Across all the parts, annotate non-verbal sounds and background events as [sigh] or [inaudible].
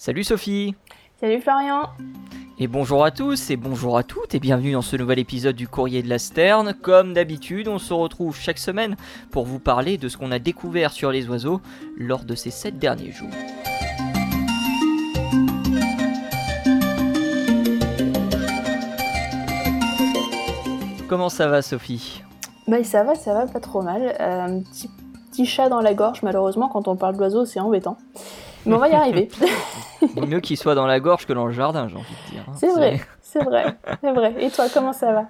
Salut Sophie Salut Florian Et bonjour à tous et bonjour à toutes et bienvenue dans ce nouvel épisode du Courrier de la Sterne. Comme d'habitude, on se retrouve chaque semaine pour vous parler de ce qu'on a découvert sur les oiseaux lors de ces sept derniers jours. Comment ça va Sophie? Bah ça va, ça va pas trop mal. Euh, petit chat dans la gorge malheureusement quand on parle d'oiseaux c'est embêtant. Mais on va y [laughs] arriver. [laughs] Vaut mieux qu'il soit dans la gorge que dans le jardin j'ai envie de dire. hein. C'est vrai, c'est vrai, c'est vrai. Et toi comment ça va?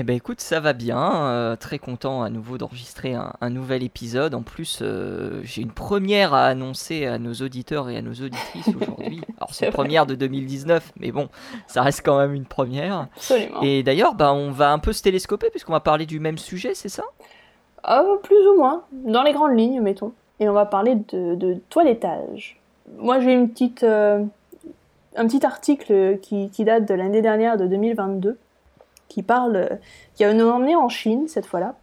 Eh ben écoute, ça va bien. euh, très content à nouveau d'enregistrer un, un nouvel épisode. En plus, euh, j'ai une première à annoncer à nos auditeurs et à nos auditrices aujourd'hui. [laughs] Alors c'est une première de 2019, mais bon, ça reste quand même une première. Absolument. Et d'ailleurs, bah, on va un peu se télescoper puisqu'on va parler du même sujet, c'est ça? Ah, plus ou moins, dans les grandes lignes mettons. Et on va parler de, de toilettage. Moi j'ai une petite, euh, un petit article qui, qui date de l'année dernière, de 2022, qui parle, qui a nous emmené en Chine cette fois-là,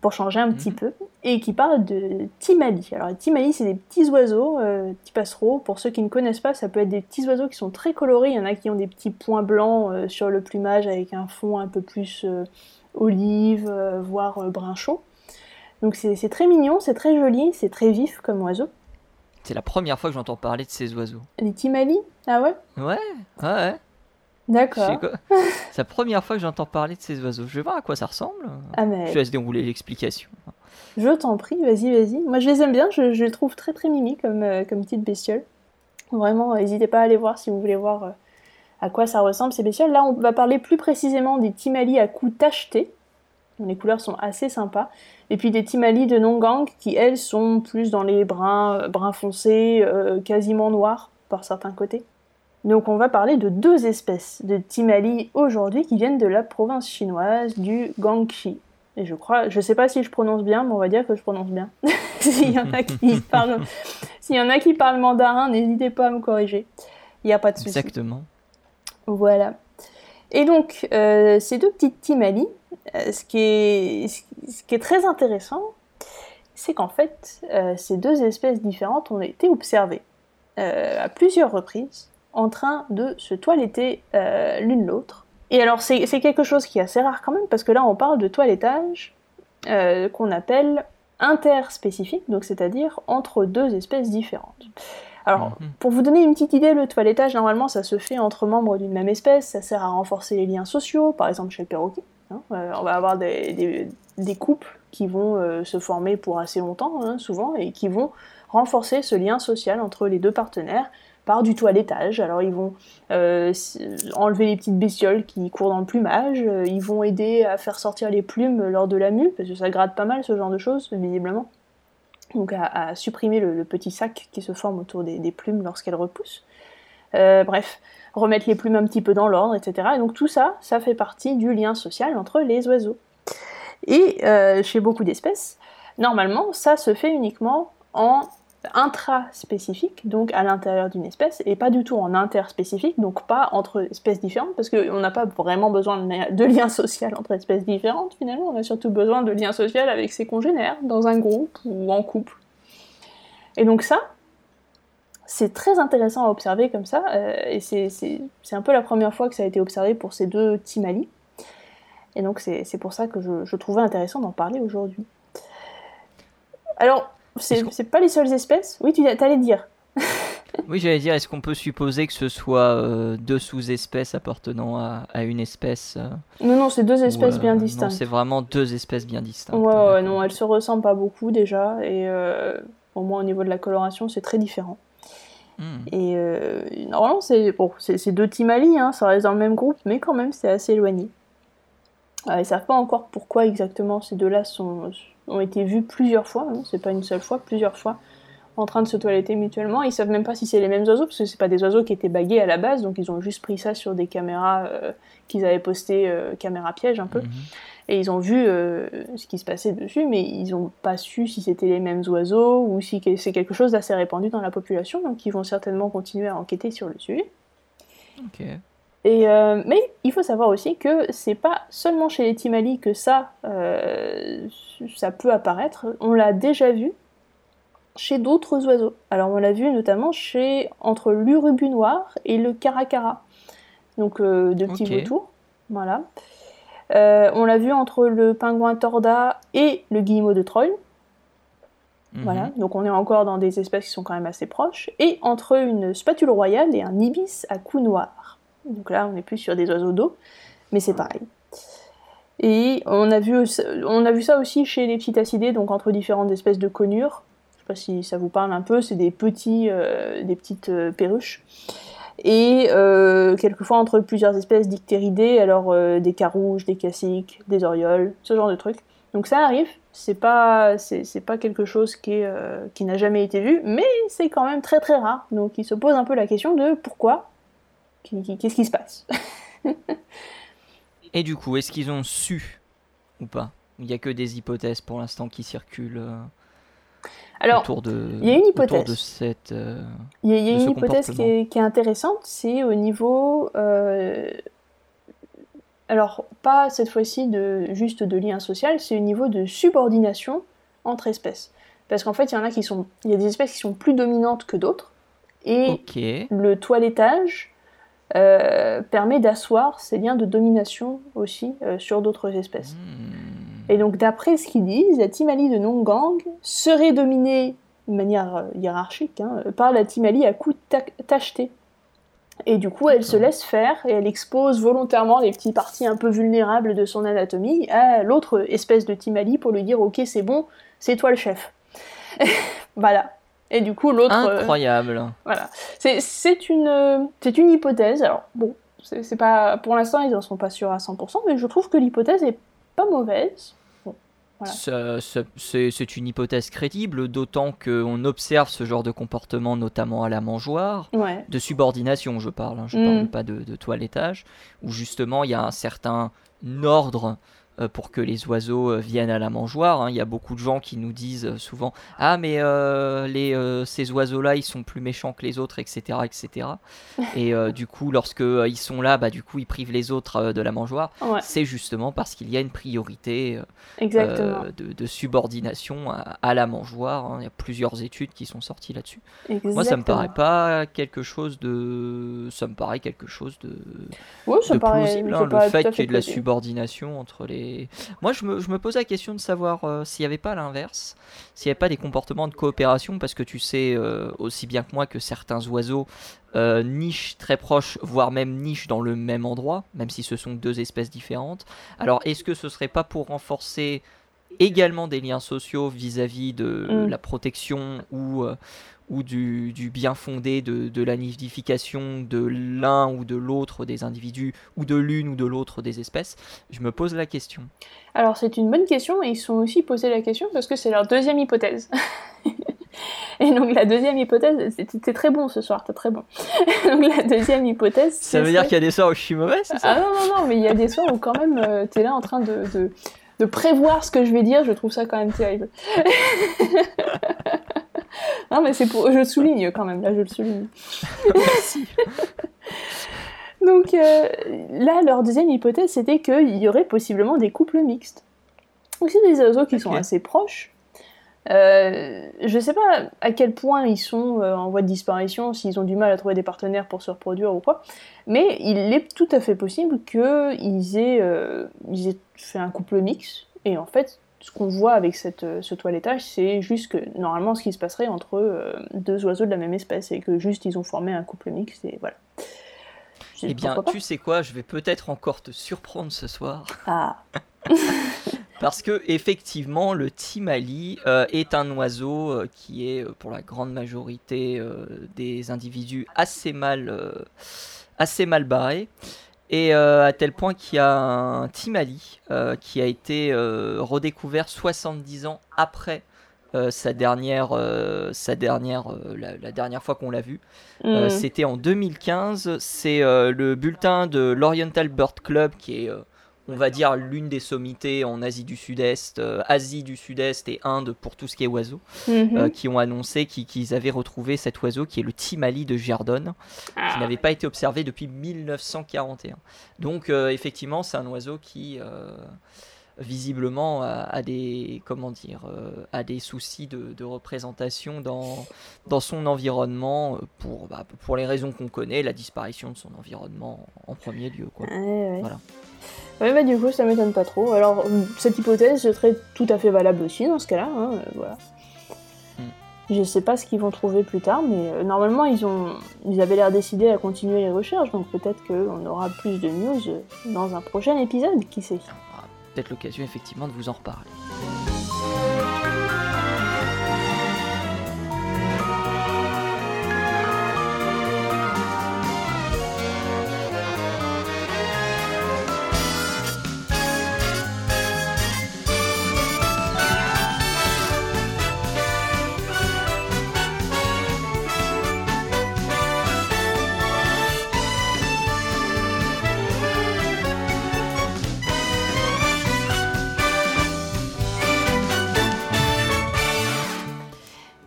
pour changer un petit Mhm. peu, et qui parle de timali. Alors les timali, c'est des petits oiseaux, euh, petits passereaux. Pour ceux qui ne connaissent pas, ça peut être des petits oiseaux qui sont très colorés. Il y en a qui ont des petits points blancs euh, sur le plumage avec un fond un peu plus euh, olive, voire brun chaud. Donc c'est très mignon, c'est très joli, c'est très vif comme oiseau. C'est la première fois que j'entends parler de ces oiseaux. Les timali Ah ouais Ouais, ouais, D'accord. [laughs] C'est la première fois que j'entends parler de ces oiseaux. Je vais voir à quoi ça ressemble. Ah Je mais laisse dérouler l'explication. je t'en prie, vas-y, vas-y. Moi je les aime bien, je, je les trouve très très mimi comme, euh, comme petites bestioles. Vraiment, euh, n'hésitez pas à aller voir si vous voulez voir euh, à quoi ça ressemble ces bestioles. Là on va parler plus précisément des timali à cou tacheté. Les couleurs sont assez sympas. Et puis des timali de Nongang qui elles sont plus dans les bruns, euh, bruns foncés, euh, quasiment noirs par certains côtés. Donc on va parler de deux espèces de timali aujourd'hui qui viennent de la province chinoise du Guangxi. Et je crois, je sais pas si je prononce bien, mais on va dire que je prononce bien. [laughs] S'il y en a qui [laughs] parlent, s'il y en a qui parlent mandarin, n'hésitez pas à me corriger. Il n'y a pas de souci. Exactement. Voilà. Et donc, euh, ces deux petites timali, euh, ce, qui est, ce qui est très intéressant, c'est qu'en fait, euh, ces deux espèces différentes ont été observées euh, à plusieurs reprises en train de se toiletter euh, l'une l'autre. Et alors, c'est quelque chose qui est assez rare quand même, parce que là, on parle de toilettage euh, qu'on appelle interspécifique, donc c'est-à-dire entre deux espèces différentes. Alors, Mhm. pour vous donner une petite idée, le toilettage, normalement, ça se fait entre membres d'une même espèce, ça sert à renforcer les liens sociaux, par exemple chez le perroquet. Hein. Euh, on va avoir des, couples qui vont euh, se former pour assez longtemps, hein, souvent, et qui vont renforcer ce lien social entre les deux partenaires par du toilettage. Alors, ils vont euh, enlever les petites bestioles qui courent dans le plumage, ils vont aider à faire sortir les plumes lors de la mue, parce que ça gratte pas mal ce genre de choses, visiblement donc à, supprimer le, petit sac qui se forme autour des plumes lorsqu'elles repoussent. Euh, bref, remettre les plumes un petit peu dans l'ordre, etc. Et donc tout ça, ça fait partie du lien social entre les oiseaux. Et euh, chez beaucoup d'espèces, normalement, ça se fait uniquement en intraspécifique, donc à l'intérieur d'une espèce, et pas du tout en interspécifique, donc pas entre espèces différentes, parce qu'on n'a pas vraiment besoin de, li- de lien social entre espèces différentes, finalement, on a surtout besoin de lien social avec ses congénères, dans un groupe ou en couple. Et donc ça, c'est très intéressant à observer comme ça, euh, et c'est- un peu la première fois que ça a été observé pour ces deux timali, et donc c'est pour ça que je, je trouvais intéressant d'en parler aujourd'hui. Alors, c'est c'est pas les seules espèces? Oui, tu allais dire. [laughs] Oui, j'allais dire, est-ce qu'on peut supposer que ce soit euh, deux sous-espèces appartenant à, à une espèce euh, Non, non, c'est deux espèces ou, bien distinctes. c'est vraiment deux espèces bien distinctes. Ouais, non, elles se ressemblent pas beaucoup déjà, et au moins au niveau de la coloration, c'est très différent. Hmm. Et euh, normalement, c'est bon, deux timali, hein, ça reste dans le même groupe, mais quand même, c'est assez éloigné. Euh, ils savent pas encore pourquoi exactement ces deux-là ont été vus plusieurs fois, hein, c'est pas une seule fois, plusieurs fois, en train de se toiletter mutuellement. Ils savent même pas si c'est les mêmes oiseaux, parce que c'est pas des oiseaux qui étaient bagués à la base, donc ils ont juste pris ça sur des caméras euh, qu'ils avaient postées, euh, caméra piège un peu. Mhm. Et ils ont vu euh, ce qui se passait dessus, mais ils n'ont pas su si c'était les mêmes oiseaux ou si c'est quelque chose d'assez répandu dans la population, donc ils vont certainement continuer à enquêter sur le sujet. Ok. Et, euh, mais il faut savoir aussi que c'est pas seulement chez les Timali que ça, euh, ça peut apparaître. On l'a déjà vu chez d'autres oiseaux. Alors on l'a vu notamment chez entre l'urubu noir et le caracara, donc euh, de petits vautours. Voilà. Euh, on l'a vu entre le pingouin torda et le guillemot de Troy. Mhm. Voilà, donc on est encore dans des espèces qui sont quand même assez proches. Et entre une spatule royale et un ibis à cou noir. Donc là, on n'est plus sur des oiseaux d'eau, mais c'est pareil. Et on a, vu, on a vu ça aussi chez les psittacidés, donc entre différentes espèces de conures. Je ne sais pas si ça vous parle un peu, c'est des, petits, euh, des petites euh, perruches. Et euh, quelquefois entre plusieurs espèces d'ictéridés, alors des carouges, des cassiques, des orioles, ce genre de trucs. Donc ça arrive, c'est pas, c'est, pas quelque chose qui, qui n'a jamais été vu, mais c'est quand même très très rare. Donc il se pose un peu la question de pourquoi, qu'est-ce qui se passe [laughs] Et du coup, est-ce qu'ils ont su ou pas? Il n'y a que des hypothèses pour l'instant qui circulent Alors, autour de, il y a une hypothèse. de cette. Euh, il y a, une hypothèse qui est, intéressante, c'est au niveau. Euh, alors, pas cette fois-ci de juste de lien social, c'est au niveau de subordination entre espèces. Parce qu'en fait, il y en a qui sont, il y a des espèces qui sont plus dominantes que d'autres, et le toilettage euh, permet d'asseoir ces liens de domination aussi sur d'autres espèces. Hmm. Et donc d'après ce qu'ils disent, la Timali de Nonggang serait dominée de manière euh, hiérarchique hein, par la Timali à coups tachetés. Et du coup, elle se laisse faire et elle expose volontairement les petites parties un peu vulnérables de son anatomie à l'autre espèce de Timali pour lui dire Ok, c'est bon, c'est toi le chef. [laughs] voilà. Et du coup, l'autre. Euh, Incroyable. voilà. C'est une, euh, une hypothèse. Alors, bon, c'est pas, pour l'instant, ils n'en sont pas sûrs à 100%, mais je trouve que l'hypothèse est pas mauvaise. C'est une hypothèse crédible, d'autant qu'on observe ce genre de comportement, notamment à la mangeoire, de subordination, je parle, hein, je ne parle mm. pas de, de, toilettage, où justement il y a un certain ordre pour que les oiseaux euh, viennent à la mangeoire. Hein. Il y a beaucoup de gens qui nous disent euh, souvent Ah, mais les, ces oiseaux-là, ils sont plus méchants que les autres, etc. etc. Et [laughs] du coup, lorsque ils sont là, bah, du coup, ils privent les autres de la mangeoire. C'est justement parce qu'il y a une priorité de, subordination à, la mangeoire. Hein. Il y a plusieurs études qui sont sorties là-dessus. Moi, ça me paraît pas quelque chose de. Ça me paraît quelque chose de, ça plausible. Hein, le fait qu'il y ait de la subordination entre les moi, je me, je me pose la question de savoir euh, s'il n'y avait pas l'inverse, s'il n'y avait pas des comportements de coopération, parce que tu sais euh, aussi bien que moi que certains oiseaux euh, nichent très proches, voire même nichent dans le même endroit, même si ce sont deux espèces différentes. Alors, est-ce que ce serait pas pour renforcer également des liens sociaux vis-à-vis de mm. la protection ou ou du, bien fondé de, la nidification de l'un ou de l'autre des individus, ou de l'une ou de l'autre des espèces Je me pose la question. Alors c'est une bonne question, et ils sont aussi posés la question parce que c'est leur deuxième hypothèse. [laughs] Et donc la deuxième hypothèse, c'était très bon ce soir, t'es très bon. [laughs] donc la deuxième hypothèse. Ça veut dire qu'il y a des soirs où je suis mauvais, c'est ça? Ah non, non, non, mais il y a des soirs où quand même euh, t'es là en train de, de, de, prévoir ce que je vais dire, je trouve ça quand même terrible. [laughs] non, mais c'est pour. Je le souligne quand même, là, je le souligne. Merci. [laughs] Donc euh, là, leur deuxième hypothèse, c'était qu'il y aurait possiblement des couples mixtes. Donc c'est des oiseaux qui sont assez proches. Euh, je ne sais pas à quel point ils sont euh, en voie de disparition, s'ils ont du mal à trouver des partenaires pour se reproduire ou quoi, mais il est tout à fait possible qu'ils aient, ils aient fait un couple mixte, et en fait, ce qu'on voit avec cette, euh, ce toilettage, c'est juste que normalement ce qui se passerait entre euh, deux oiseaux de la même espèce et que juste ils ont formé un couple mixte et voilà. Eh bien, tu sais quoi, je vais peut-être encore te surprendre ce soir. Ah. [laughs] Parce que effectivement, le timali euh, est un oiseau qui est, pour la grande majorité des individus, assez mal, assez mal barré. Et euh, à tel point qu'il y a un Timali euh, qui a été euh, redécouvert 70 ans après sa dernière, sa dernière, la, dernière fois qu'on l'a vu. Mm. C'était en 2015. C'est le bulletin de l'Oriental Bird Club qui est on va dire, l'une des sommités en Asie du Sud-Est, euh, Asie du Sud-Est et Inde pour tout ce qui est oiseaux, mhm. euh, qui ont annoncé qu'ils avaient retrouvé cet oiseau qui est le Timali de Giardone, qui ah. n'avait pas été observé depuis 1941. Donc, euh, effectivement, c'est un oiseau qui visiblement a, des comment dire a des soucis de, représentation dans dans son environnement pour bah, pour les raisons qu'on connaît la disparition de son environnement en premier lieu quoi voilà Ouais, bah du coup, ça m'étonne pas trop. Alors, cette hypothèse serait tout à fait valable aussi dans ce cas-là. Hein, voilà. Je sais pas ce qu'ils vont trouver plus tard, mais euh, normalement ils ont, ils avaient l'air décidés à continuer les recherches, donc peut-être qu'on aura plus de news dans un prochain épisode, qui sait. Peut-être l'occasion effectivement de vous en reparler.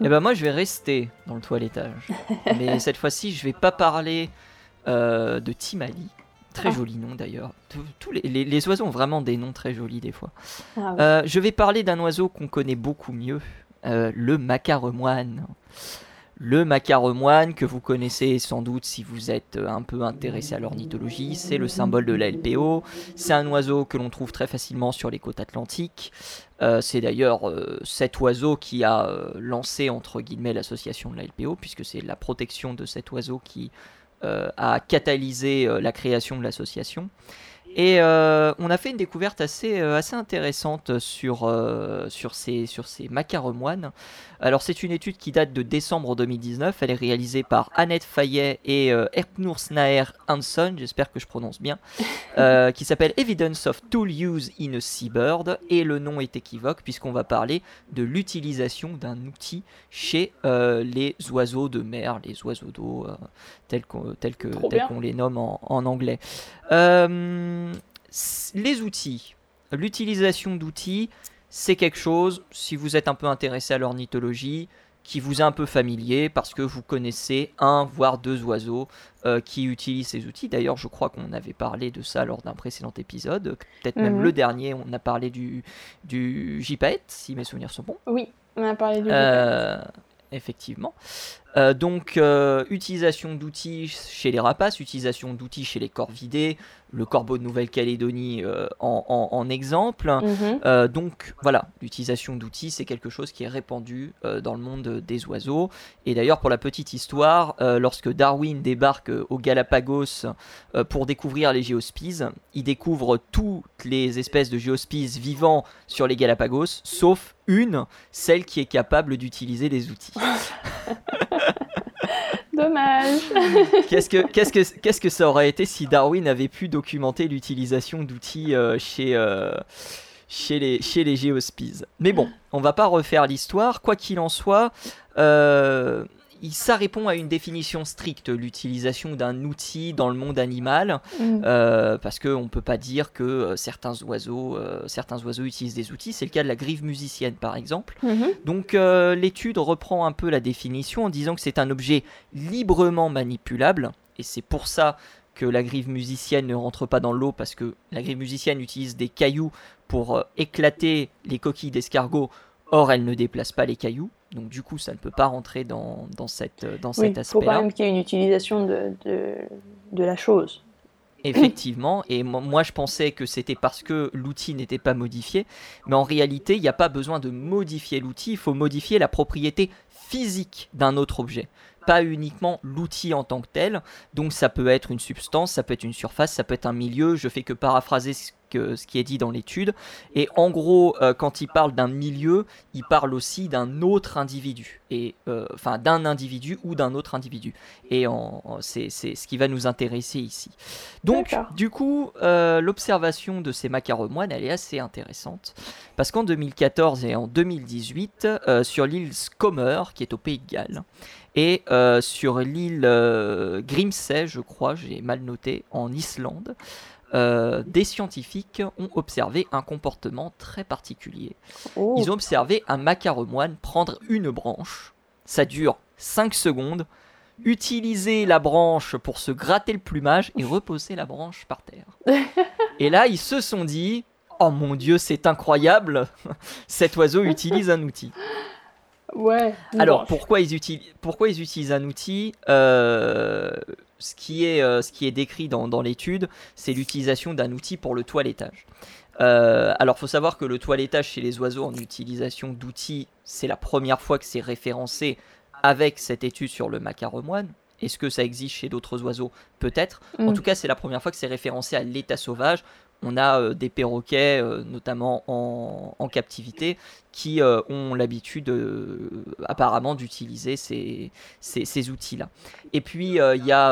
Eh ben moi je vais rester dans le toilettage. [laughs] Mais cette fois-ci je vais pas parler euh, de Timali. Très ah. joli nom d'ailleurs. Tous les, oiseaux ont vraiment des noms très jolis des fois. Ah euh, je vais parler d'un oiseau qu'on connaît beaucoup mieux, euh, le macaremoine. Le macaremoine, que vous connaissez sans doute si vous êtes un peu intéressé à l'ornithologie, c'est le symbole de la LPO. C'est un oiseau que l'on trouve très facilement sur les côtes atlantiques. Euh, c'est d'ailleurs euh, cet oiseau qui a euh, lancé entre guillemets l'association de la LPO, puisque c'est la protection de cet oiseau qui a catalysé la création de l'association. Et euh, on a fait une découverte assez, euh, assez intéressante sur, euh, sur ces, sur ces macaremoines. Alors c'est une étude qui date de décembre 2019, elle est réalisée par Annette Fayet et Erpnur Snaer Hanson, j'espère que je prononce bien, [laughs] qui s'appelle Evidence of Tool Use in a Seabird, et le nom est équivoque puisqu'on va parler de l'utilisation d'un outil chez les oiseaux de mer, les oiseaux d'eau, tels qu'on les nomme en, en anglais. Euh, les outils, l'utilisation d'outils, c'est quelque chose, si vous êtes un peu intéressé à l'ornithologie, qui vous est un peu familier parce que vous connaissez un voire deux oiseaux euh, qui utilisent ces outils. D'ailleurs, je crois qu'on avait parlé de ça lors d'un précédent épisode, peut-être même mhm. le dernier, on a parlé du, du si mes souvenirs sont bons. Oui, on a parlé du euh, Effectivement. Euh, donc, euh, utilisation d'outils chez les rapaces, utilisation d'outils chez les corvidés, le corbeau de Nouvelle-Calédonie euh, en, exemple. Mhm. donc, voilà, l'utilisation d'outils, c'est quelque chose qui est répandu dans le monde des oiseaux. Et d'ailleurs, pour la petite histoire, lorsque Darwin débarque aux Galapagos pour découvrir les géospies, il découvre toutes les espèces de géospies vivant sur les Galapagos, sauf une, celle qui est capable d'utiliser les outils. [laughs] [laughs] Dommage. [laughs] qu'est-ce que ça aurait été si Darwin avait pu documenter l'utilisation d'outils euh, chez euh, chez les chez. Mais bon, on va pas refaire l'histoire. Quoi qu'il en soit, euh, ça répond à une définition stricte, l'utilisation d'un outil dans le monde animal, mm. euh, parce qu'on ne peut pas dire que euh, certains, oiseaux, euh, certains oiseaux utilisent des outils. C'est le cas de la grive musicienne, par exemple. Mm-hmm. Donc l'étude reprend un peu la définition en disant que c'est un objet librement manipulable, et c'est pour ça que la grive musicienne ne rentre pas dans l'eau, parce que la grive musicienne utilise des cailloux pour éclater les coquilles d'escargot, or elle ne déplace pas les cailloux. Donc du coup, ça ne peut pas rentrer dans, dans, cette, dans cet aspect-là. Il faut quand même qu'il y ait une utilisation de, de, de la chose. Effectivement, et moi je pensais que c'était parce que l'outil n'était pas modifié, mais en réalité il n'y a pas besoin de modifier l'outil, il faut modifier la propriété physique d'un autre objet, pas uniquement l'outil en tant que tel. Donc ça peut être une substance, ça peut être une surface, ça peut être un milieu, je fais que paraphraser ce qui est dit dans l'étude. Et en gros, euh, quand il parle d'un milieu, il parle aussi d'un autre individu. Et euh, enfin, d'un individu ou d'un autre individu. Et c'est ce qui va nous intéresser ici. Donc, du coup, euh, l'observation de ces macaremoines, elle est assez intéressante. Parce qu'en 2014 et en 2018, sur l'île Scomer, qui est au Pays de Galles, et sur l'île Grimsey, je crois, j'ai mal noté, en Islande, euh, des scientifiques ont observé un comportement très particulier. Oh. Ils ont observé un macaremoine prendre une branche, ça dure 5 secondes, utiliser la branche pour se gratter le plumage et reposer la branche par terre. [laughs] et là, ils se sont dit Oh mon dieu, c'est incroyable Cet oiseau utilise un outil. Ouais. Alors, pourquoi ils, utilisent, pourquoi ils utilisent un outil euh, ce, qui est, euh, ce qui est décrit dans, dans l'étude, c'est l'utilisation d'un outil pour le toilettage. Euh, alors, faut savoir que le toilettage chez les oiseaux en utilisation d'outils, c'est la première fois que c'est référencé avec cette étude sur le macaremoine. Est-ce que ça existe chez d'autres oiseaux? Peut-être. En Mm. tout cas, c'est la première fois que c'est référencé à l'état sauvage. On a euh, des perroquets, euh, notamment en, en captivité, qui euh, ont l'habitude apparemment d'utiliser ces, ces- ces outils-là. Et puis, il y a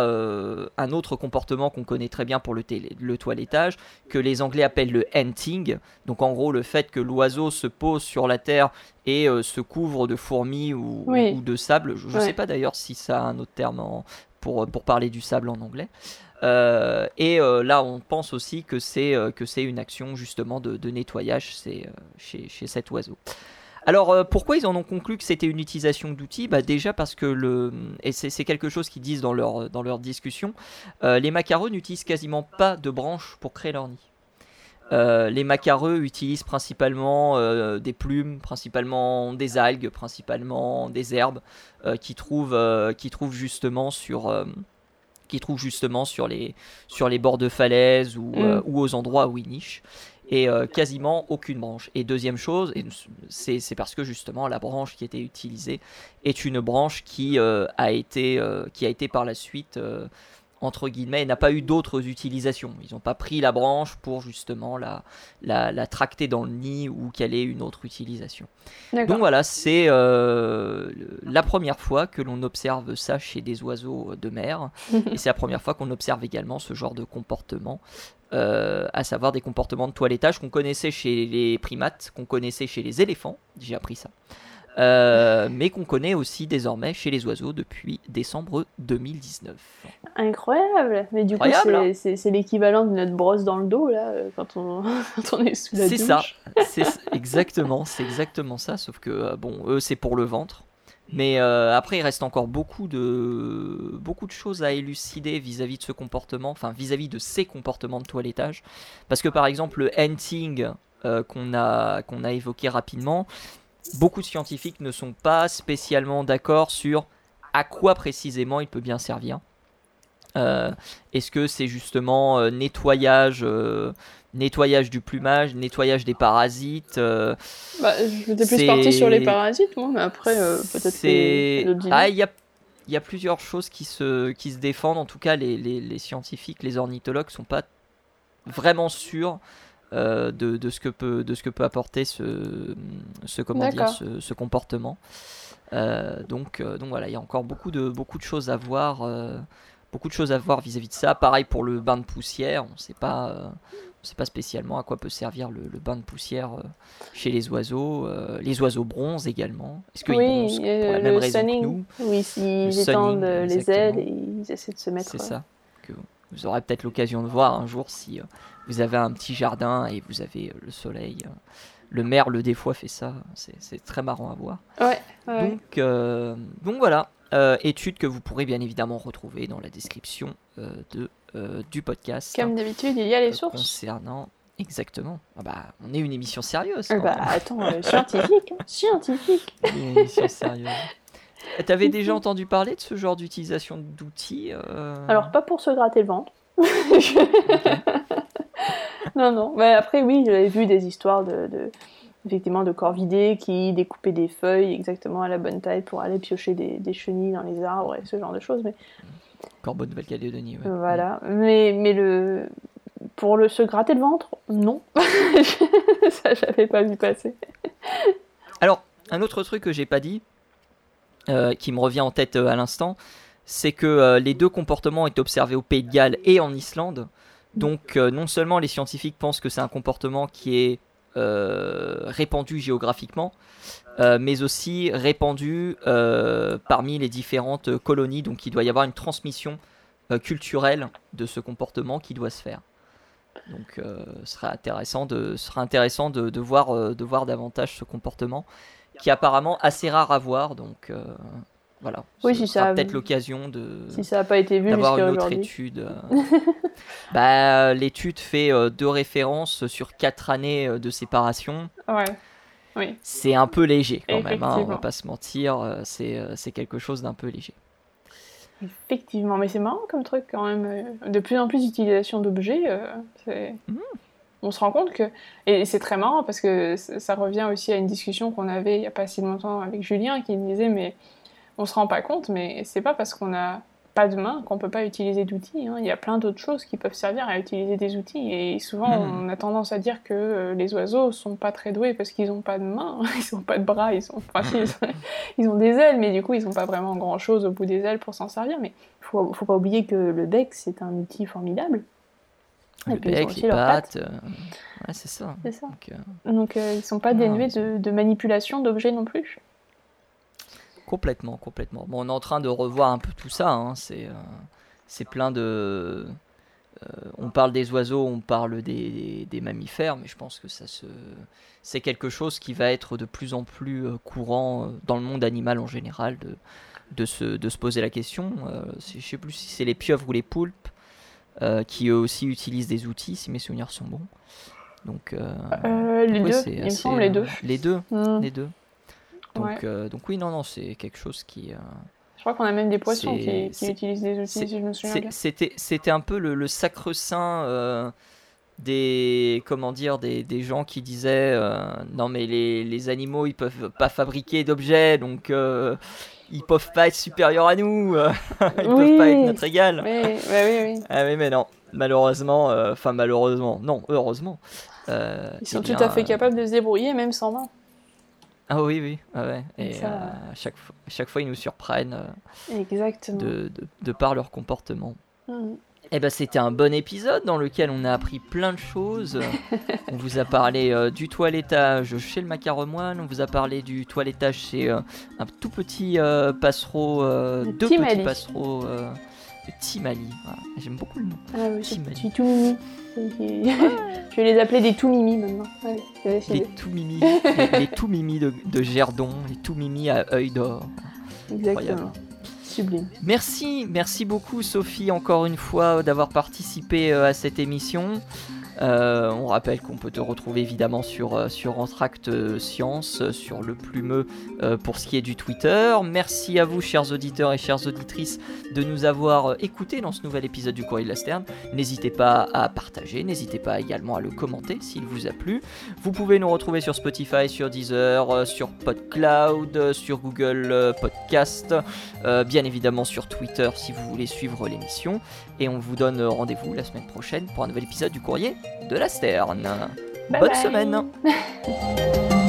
un autre comportement qu'on connaît très bien pour le, le toilettage, que les Anglais appellent le hunting. Donc, en gros, le fait que l'oiseau se pose sur la terre et euh, se couvre de fourmis ou, Oui. ou de sable. Je ne Ouais. sais pas d'ailleurs si ça a un autre terme en- pour, pour parler du sable en anglais. Euh, et euh, là, on pense aussi que c'est euh, une action justement de, nettoyage euh, chez, chez cet oiseau. Alors, pourquoi ils en ont conclu que c'était une utilisation d'outils? Bah, Déjà parce que, le, et c'est, quelque chose qu'ils disent dans leur, dans leur discussion, les macareux n'utilisent quasiment pas de branches pour créer leur nid. Les macareux utilisent principalement des plumes, principalement des algues, principalement des herbes euh, qui trouvent, qui trouvent justement sur, euh, qui trouvent justement sur les, sur les bords de falaise ou, euh, ou aux endroits où ils nichent. Et euh, quasiment aucune branche. Et deuxième chose, et c'est c'est parce que justement la branche qui était utilisée est une branche qui, euh, a, été, euh, qui a été par la suite entre guillemets, n'a pas eu d'autres utilisations. Ils n'ont pas pris la branche pour justement la, la, la tracter dans le nid ou qu'elle ait une autre utilisation. Donc voilà, c'est euh, la première fois que l'on observe ça chez des oiseaux de mer. [laughs] et c'est la première fois qu'on observe également ce genre de comportement. euh, à savoir des comportements de toilettage qu'on connaissait chez les primates, qu'on connaissait chez les éléphants, j'ai appris ça, euh, mais qu'on connaît aussi désormais chez les oiseaux depuis décembre 2019. Incroyable. Mais du coup, Incroyable, c'est- hein. c'est c'est l'équivalent de notre brosse dans le dos, là, euh, quand on, [laughs] quand on est sous la C'est douche. ça, c'est exactement, c'est exactement ça, sauf que euh, bon, eux c'est pour le ventre. Mais euh, après, il reste encore beaucoup de, beaucoup de choses à élucider vis-à-vis de ce comportement, enfin vis-à-vis de ces comportements de toilettage. Parce que par exemple, le hunting euh, qu'on a, qu'on a évoqué rapidement, beaucoup de scientifiques ne sont pas spécialement d'accord sur à quoi précisément il peut bien servir. Euh, Est-ce que c'est justement euh, nettoyage, euh, nettoyage du plumage, nettoyage des parasites Bah, J'étais plus partie sur les parasites, moi, mais après, peut-être c'est que ah il y a y a plusieurs choses qui se qui se défendent en tout cas les, les, les scientifiques les ornithologues sont pas vraiment sûrs de, de ce que peut de ce que peut apporter ce ce comment dire ce, ce comportement. Euh, donc euh, donc voilà il y a encore beaucoup de beaucoup de choses à voir euh, beaucoup de choses à voir vis-à-vis de ça. Pareil pour le bain de poussière on sait pas euh, on sait pas spécialement à quoi peut servir le, le bain de poussière euh, chez les oiseaux euh, les oiseaux bronzent également. Est-ce qu'ils Oui, bronzent pour euh, la même que nous Oui, s'ils étendent euh, les ailes et ils essaient de se mettre. C'est euh, ça que vous aurez peut-être l'occasion de voir un jour si euh, vous avez un petit jardin et vous avez euh, le soleil. euh. Le merle, des fois, fait ça. C'est très marrant à voir. Ouais, ouais. Donc, euh, donc voilà, euh, étude que vous pourrez bien évidemment retrouver dans la description de, du podcast. Comme d'habitude, il y a les sources. Concernant. Exactement. Ah bah, on est une émission sérieuse. Ah quand bah attends, euh, scientifique, hein, [laughs] scientifique. Une émission sérieuse. T'avais déjà entendu parler de ce genre d'utilisation d'outils euh, Alors pas pour se gratter le ventre. [laughs] non, non. Mais après, oui, j'avais vu des histoires de, de- effectivement de corvidés qui découpaient des feuilles exactement à la bonne taille pour aller piocher des, des chenilles dans les arbres et ce genre de choses. Mais Corbeau de Nouvelle-Calédonie, ouais. voilà. Mais, mais le pour le se gratter le ventre, non. [laughs] Ça, j'avais pas vu passer. Alors, un autre truc que j'ai pas dit, euh, qui me revient en tête euh, à l'instant, c'est que euh, les deux comportements été observés au Pays de Galles et en Islande. Donc, euh, non seulement les scientifiques pensent que c'est un comportement qui est euh, répandu géographiquement, euh, mais aussi répandu parmi les différentes colonies. Donc, il doit y avoir une transmission culturelle de ce comportement qui doit se faire. Donc, ce sera intéressant de, voir, davantage ce comportement qui est apparemment assez rare à voir. Donc, voilà. Oui, ce si sera ça- peut-être l'occasion de Si ça n'a pas été vu d'avoir une autre étude. euh. [laughs] bah, l'étude fait euh, deux références sur quatre années euh, de séparation. Ouais. Oui. C'est un peu léger quand même, hein, on va pas se mentir. C'est c'est quelque chose d'un peu léger. Effectivement, mais c'est marrant comme truc quand même. De plus en plus d'utilisation d'objets, euh, c'est- Mhm. on se rend compte que. Et c'est très marrant parce que ça revient aussi à une discussion qu'on avait il n'y a pas si longtemps avec Julien qui me disait Mais on se rend pas compte, mais c'est pas parce qu'on n'a pas de main qu'on peut pas utiliser d'outils. hein. Il y a plein d'autres choses qui peuvent servir à utiliser des outils. Et souvent, Mhm. on a tendance à dire que euh, les oiseaux sont pas très doués parce qu'ils n'ont pas de mains, [laughs] ils n'ont pas de bras, ils, sont... enfin, si, ils, ont... ils ont des ailes, mais du coup, ils n'ont pas vraiment grand chose au bout des ailes pour s'en servir. Mais il faut, faut pas oublier que le bec, c'est un outil formidable. Et Le puis, ils ont bec, aussi les leurs pattes. euh, Ouais, c'est ça. Donc, euh, Donc, euh, ils sont pas dénués ils de, de manipulation d'objets non plus. Complètement, complètement. Bon, on est en train de revoir un peu tout ça. hein, C'est, euh, c'est plein de. euh, on parle des oiseaux, on parle des, des mammifères, mais je pense que ça se, c'est quelque chose qui va être de plus en plus euh, courant dans le monde animal en général de, de, se, de se poser la question. Euh, je sais plus si c'est les pieuvres ou les poulpes qui eux aussi utilisent des outils, si mes souvenirs sont bons. Donc, les ouais, deux, c'est il me assez, semble, les deux. euh, Les deux, Hmm. les deux. Donc, Ouais. euh, donc oui, non, non, c'est quelque chose qui. euh, Je crois qu'on a même des poissons qui, utilisent des outils, si je me souviens bien. C'était, un peu le, le sacre-saint euh, des, comment dire, des, des gens qui disaient non mais les, les animaux ils peuvent pas fabriquer d'objets donc ils peuvent pas être supérieurs à nous, [laughs] ils Oui. peuvent pas être notre égal. Mais, oui, oui. Ah oui mais non, malheureusement, enfin malheureusement, non heureusement. Ils sont eh tout à fait capables de se débrouiller, même sans main. Ah oui oui, ah ouais. Et ça- euh, à chaque fois, à chaque fois ils nous surprennent euh, Exactement. de, de, de par leur comportement. Mhm. Eh ben, c'était un bon épisode dans lequel on a appris plein de choses. [laughs] on vous a parlé euh, du toilettage chez le macaremoine, on vous a parlé du toilettage chez euh, un tout petit euh, passereau, euh, deux petit petits passereaux, euh, Timali. Voilà. J'aime beaucoup le nom. Ah oui, Timali. petit tout mimi. je vais les appeler des tout mimi maintenant. Les tout mimi, les, les tout mimi de, de Gerdon, les tout mimi à œil d'or. Exactement. Sublime. Merci, merci beaucoup Sophie encore une fois d'avoir participé euh, à cette émission. Euh, on rappelle qu'on peut te retrouver évidemment sur, euh, sur Entracte Science, euh, sur le plumeux pour ce qui est du Twitter. Merci à vous chers auditeurs et chères auditrices de nous avoir écoutés dans ce nouvel épisode du Courrier de la Sterne. N'hésitez pas à partager, n'hésitez pas également à le commenter s'il vous a plu. Vous pouvez nous retrouver sur Spotify, sur Deezer, sur PodCloud, sur Google Podcast, bien évidemment sur Twitter si vous voulez suivre l'émission. Et on vous donne rendez-vous la semaine prochaine pour un nouvel épisode du courrier de la Sterne. Bonne semaine [laughs]